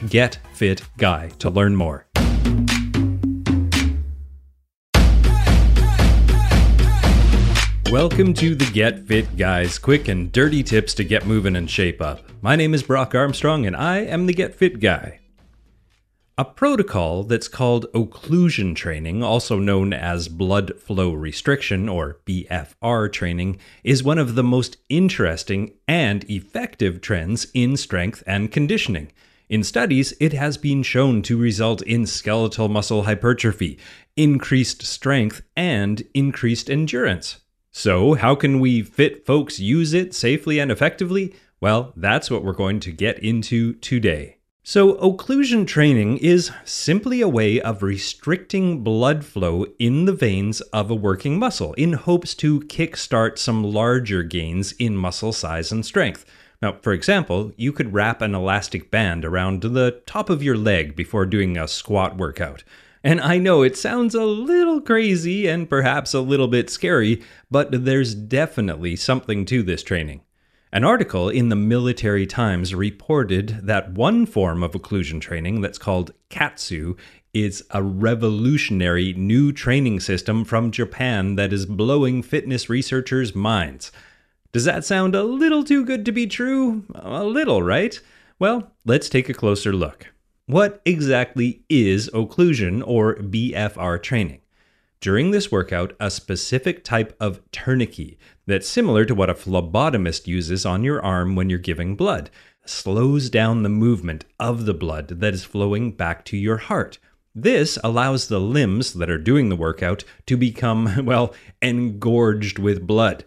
getfitguy to learn more. Welcome to the Get Fit Guys, quick and dirty tips to get moving and shape up. My name is Brock Armstrong and I am the Get Fit Guy. A protocol that's called occlusion training, also known as blood flow restriction or BFR training, is one of the most interesting and effective trends in strength and conditioning. In studies, it has been shown to result in skeletal muscle hypertrophy, increased strength, and increased endurance. So, how can we fit folks use it safely and effectively? Well, that's what we're going to get into today. So, occlusion training is simply a way of restricting blood flow in the veins of a working muscle in hopes to kickstart some larger gains in muscle size and strength. Now, for example, you could wrap an elastic band around the top of your leg before doing a squat workout. And I know it sounds a little crazy and perhaps a little bit scary, but there's definitely something to this training. An article in the Military Times reported that one form of occlusion training that's called KAATSU is a revolutionary new training system from Japan that is blowing fitness researchers' minds. Does that sound a little too good to be true? A little, right? Well, let's take a closer look. What exactly is occlusion or BFR training? During this workout, a specific type of tourniquet that's similar to what a phlebotomist uses on your arm when you're giving blood slows down the movement of the blood that is flowing back to your heart. This allows the limbs that are doing the workout to become, well, engorged with blood.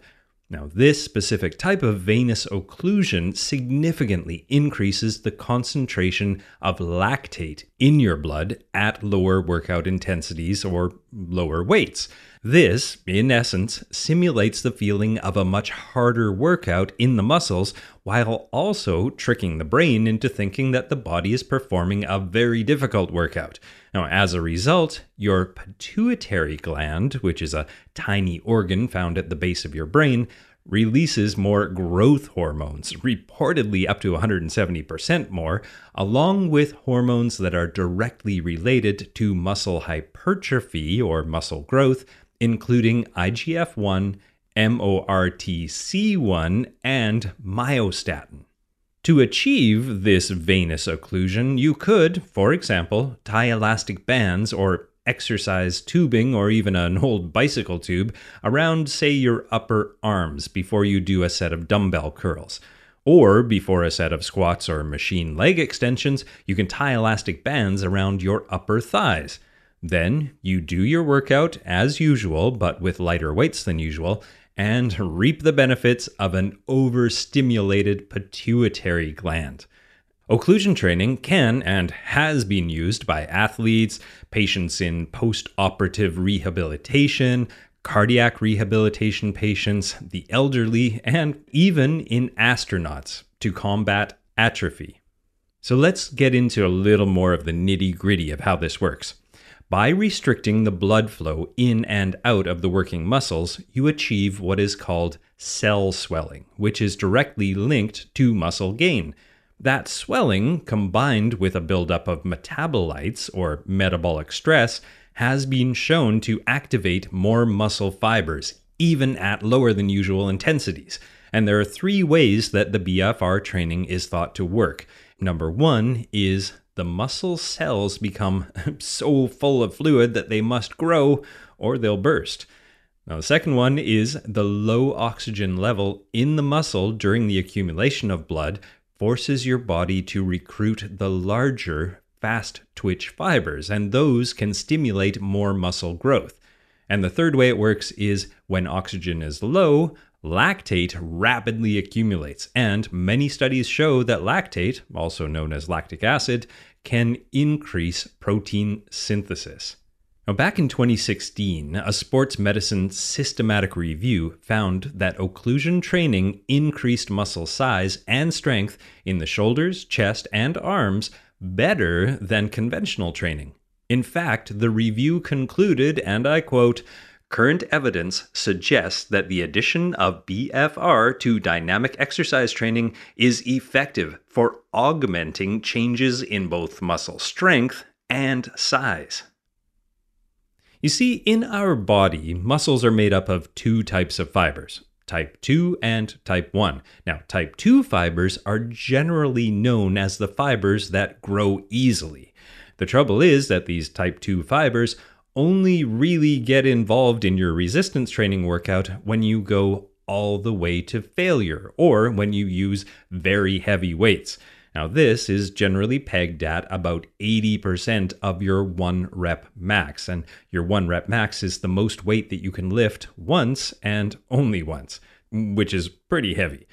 Now, this specific type of venous occlusion significantly increases the concentration of lactate in your blood at lower workout intensities or lower weights. This, in essence, simulates the feeling of a much harder workout in the muscles while also tricking the brain into thinking that the body is performing a very difficult workout. Now, as a result, your pituitary gland, which is a tiny organ found at the base of your brain, releases more growth hormones, reportedly up to 170% more, along with hormones that are directly related to muscle hypertrophy or muscle growth, including IGF 1, mTORC1, and myostatin. To achieve this venous occlusion, you could, for example, tie elastic bands or exercise tubing or even an old bicycle tube around, say, your upper arms before you do a set of dumbbell curls. Or before a set of squats or machine leg extensions, you can tie elastic bands around your upper thighs. Then you do your workout as usual, but with lighter weights than usual, and reap the benefits of an overstimulated pituitary gland. Occlusion training can and has been used by athletes, patients in post operative rehabilitation, cardiac rehabilitation patients, the elderly, and even in astronauts to combat atrophy. So let's get into a little more of the nitty gritty of how this works. By restricting the blood flow in and out of the working muscles, you achieve what is called cell swelling, which is directly linked to muscle gain that swelling, combined with a buildup of metabolites or metabolic stress, has been shown to activate more muscle fibers, even at lower than usual intensities. And there are three ways that the BFR training is thought to work. Number one is the muscle cells become so full of fluid that they must grow or they'll burst. Now, the second one is the low oxygen level in the muscle during the accumulation of blood forces your body to recruit the larger, fast twitch fibers, and those can stimulate more muscle growth. And the third way it works is when oxygen is low, lactate rapidly accumulates, and many studies show that lactate, also known as lactic acid, can increase protein synthesis. Now, back in 2016, a sports medicine systematic review found that occlusion training increased muscle size and strength in the shoulders, chest, and arms better than conventional training. In fact, the review concluded, and I quote, Current evidence suggests that the addition of BFR to dynamic exercise training is effective for augmenting changes in both muscle strength and size. You see, in our body, muscles are made up of two types of fibers type 2 and type 1. Now, type 2 fibers are generally known as the fibers that grow easily. The trouble is that these type 2 fibers only really get involved in your resistance training workout when you go all the way to failure or when you use very heavy weights. Now, this is generally pegged at about 80% of your one rep max, and your one rep max is the most weight that you can lift once and only once, which is pretty heavy.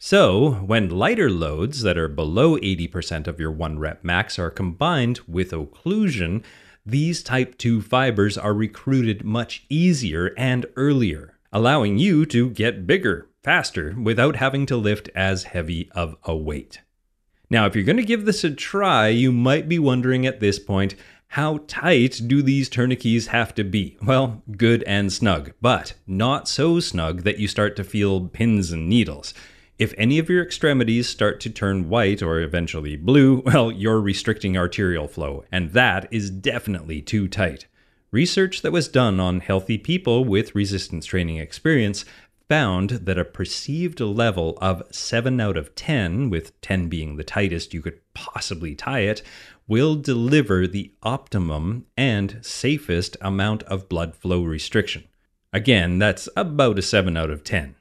So, when lighter loads that are below 80% of your one rep max are combined with occlusion, these type 2 fibers are recruited much easier and earlier, allowing you to get bigger faster without having to lift as heavy of a weight. Now, if you're going to give this a try, you might be wondering at this point how tight do these tourniquets have to be? Well, good and snug, but not so snug that you start to feel pins and needles. If any of your extremities start to turn white or eventually blue, well, you're restricting arterial flow, and that is definitely too tight. Research that was done on healthy people with resistance training experience found that a perceived level of 7 out of 10, with 10 being the tightest you could possibly tie it, will deliver the optimum and safest amount of blood flow restriction. Again, that's about a 7 out of 10.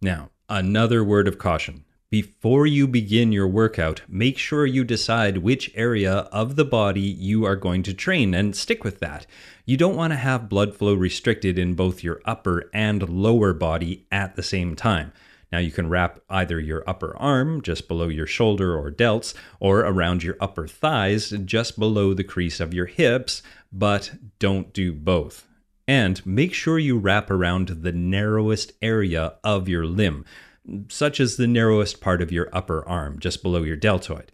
Now, another word of caution before you begin your workout, make sure you decide which area of the body you are going to train and stick with that. You don't want to have blood flow restricted in both your upper and lower body at the same time. Now, you can wrap either your upper arm just below your shoulder or delts, or around your upper thighs just below the crease of your hips, but don't do both. And make sure you wrap around the narrowest area of your limb such as the narrowest part of your upper arm, just below your deltoid.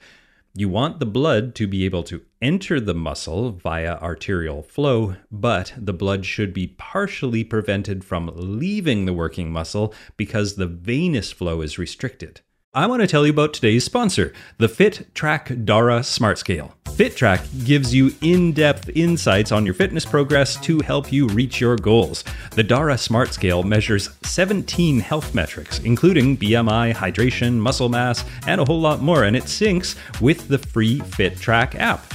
You want the blood to be able to enter the muscle via arterial flow, but the blood should be partially prevented from leaving the working muscle because the venous flow is restricted. I want to tell you about today's sponsor, the FitTrack Dara Smart Scale. FitTrack gives you in depth insights on your fitness progress to help you reach your goals. The Dara Smart Scale measures 17 health metrics, including BMI, hydration, muscle mass, and a whole lot more, and it syncs with the free FitTrack app.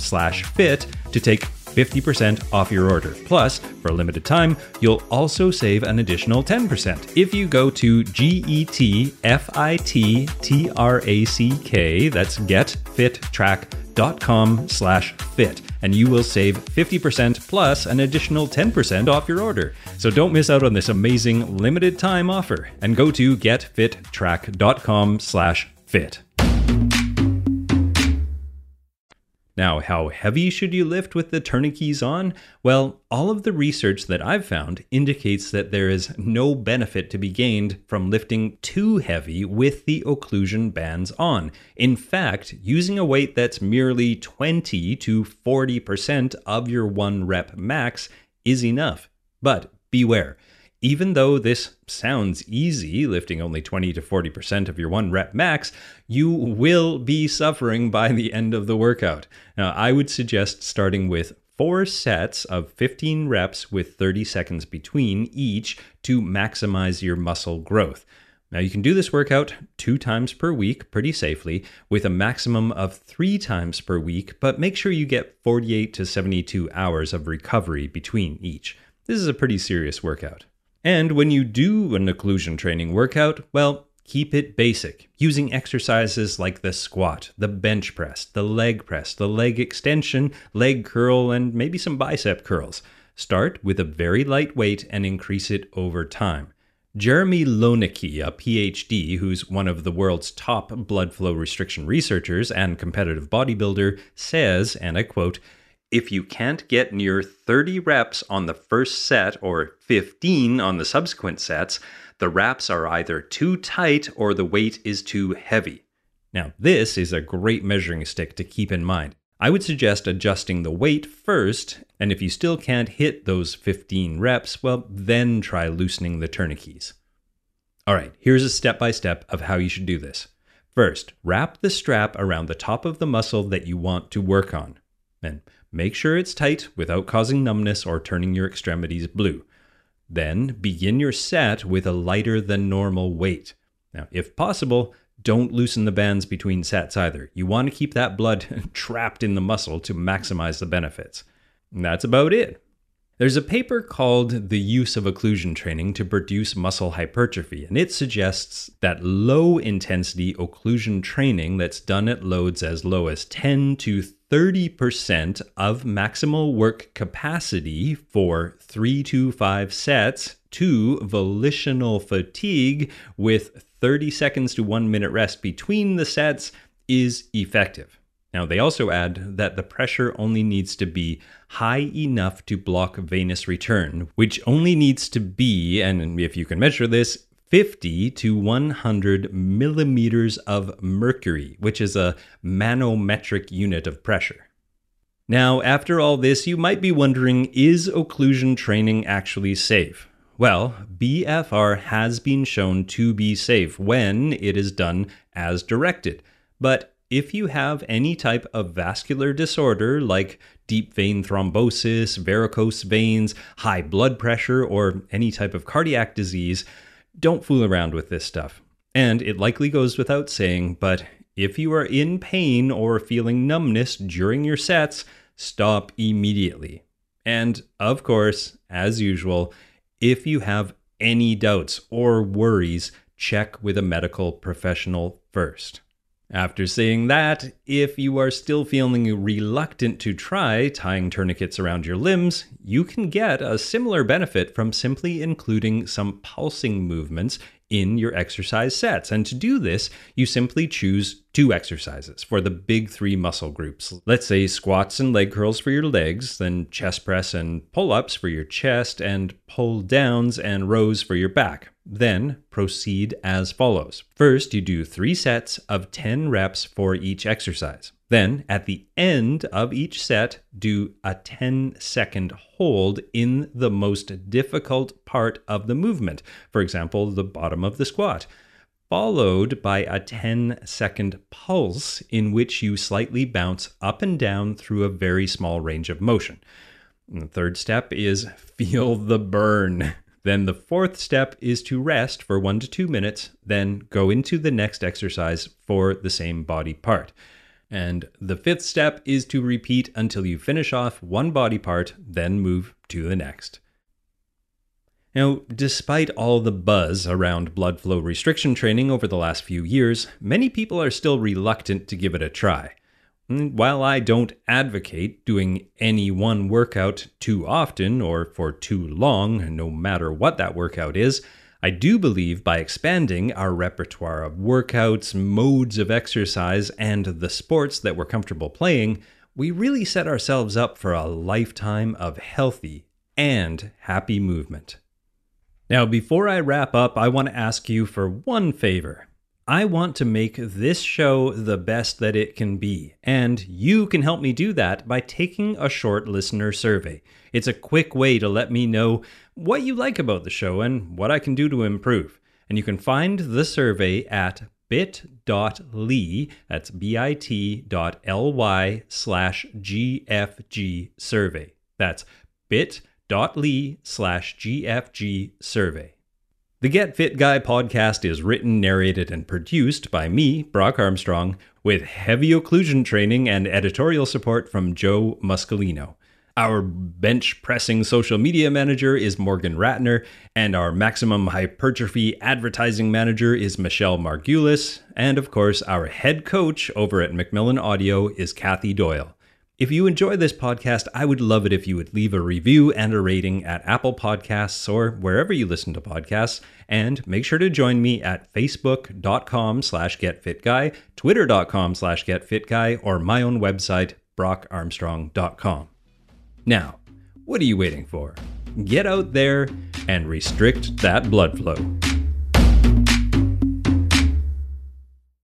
slash fit to take 50% off your order. Plus, for a limited time, you'll also save an additional 10%. If you go to G-E-T-F-I-T-T-R-A-C-K, that's getfittrack.com slash fit, and you will save 50% plus an additional 10% off your order. So don't miss out on this amazing limited time offer and go to getfittrack.com slash fit. Now, how heavy should you lift with the tourniquets on? Well, all of the research that I've found indicates that there is no benefit to be gained from lifting too heavy with the occlusion bands on. In fact, using a weight that's merely 20 to 40% of your one rep max is enough. But beware. Even though this sounds easy, lifting only 20 to 40% of your one rep max, you will be suffering by the end of the workout. Now, I would suggest starting with four sets of 15 reps with 30 seconds between each to maximize your muscle growth. Now, you can do this workout two times per week pretty safely with a maximum of three times per week, but make sure you get 48 to 72 hours of recovery between each. This is a pretty serious workout. And when you do an occlusion training workout, well, keep it basic, using exercises like the squat, the bench press, the leg press, the leg extension, leg curl, and maybe some bicep curls. Start with a very light weight and increase it over time. Jeremy Loenneke, a PhD who's one of the world's top blood flow restriction researchers and competitive bodybuilder, says, and I quote, if you can't get near 30 reps on the first set or 15 on the subsequent sets, the wraps are either too tight or the weight is too heavy. Now, this is a great measuring stick to keep in mind. I would suggest adjusting the weight first, and if you still can't hit those 15 reps, well, then try loosening the tourniquets. All right, here's a step by step of how you should do this. First, wrap the strap around the top of the muscle that you want to work on. And make sure it's tight without causing numbness or turning your extremities blue. Then begin your set with a lighter than normal weight. Now, if possible, don't loosen the bands between sets either. You want to keep that blood trapped in the muscle to maximize the benefits. And that's about it. There's a paper called The Use of Occlusion Training to Produce Muscle Hypertrophy, and it suggests that low intensity occlusion training that's done at loads as low as 10 to 30% of maximal work capacity for three to five sets to volitional fatigue with 30 seconds to one minute rest between the sets is effective. Now, they also add that the pressure only needs to be high enough to block venous return, which only needs to be, and if you can measure this, 50 to 100 millimeters of mercury, which is a manometric unit of pressure. Now, after all this, you might be wondering is occlusion training actually safe? Well, BFR has been shown to be safe when it is done as directed. But if you have any type of vascular disorder like deep vein thrombosis, varicose veins, high blood pressure, or any type of cardiac disease, don't fool around with this stuff. And it likely goes without saying, but if you are in pain or feeling numbness during your sets, stop immediately. And of course, as usual, if you have any doubts or worries, check with a medical professional first. After saying that, if you are still feeling reluctant to try tying tourniquets around your limbs, you can get a similar benefit from simply including some pulsing movements in your exercise sets. And to do this, you simply choose two exercises for the big three muscle groups. Let's say squats and leg curls for your legs, then chest press and pull ups for your chest, and pull downs and rows for your back. Then proceed as follows. First, you do three sets of 10 reps for each exercise. Then, at the end of each set, do a 10 second hold in the most difficult part of the movement, for example, the bottom of the squat, followed by a 10 second pulse in which you slightly bounce up and down through a very small range of motion. And the third step is feel the burn. Then the fourth step is to rest for one to two minutes, then go into the next exercise for the same body part. And the fifth step is to repeat until you finish off one body part, then move to the next. Now, despite all the buzz around blood flow restriction training over the last few years, many people are still reluctant to give it a try. Mm, while I don't advocate doing any one workout too often or for too long, no matter what that workout is, I do believe by expanding our repertoire of workouts, modes of exercise, and the sports that we're comfortable playing, we really set ourselves up for a lifetime of healthy and happy movement. Now, before I wrap up, I want to ask you for one favor. I want to make this show the best that it can be, and you can help me do that by taking a short listener survey. It's a quick way to let me know what you like about the show and what I can do to improve. And you can find the survey at bit.ly, that's bit.ly slash GFG survey. That's bit.ly slash GFG survey. The Get Fit Guy podcast is written, narrated, and produced by me, Brock Armstrong, with heavy occlusion training and editorial support from Joe Muscolino. Our bench pressing social media manager is Morgan Ratner, and our maximum hypertrophy advertising manager is Michelle Margulis. And of course, our head coach over at Macmillan Audio is Kathy Doyle. If you enjoy this podcast, I would love it if you would leave a review and a rating at Apple Podcasts or wherever you listen to podcasts. And make sure to join me at facebook.com slash getfitguy, twitter.com slash getfitguy, or my own website, brockarmstrong.com. Now, what are you waiting for? Get out there and restrict that blood flow.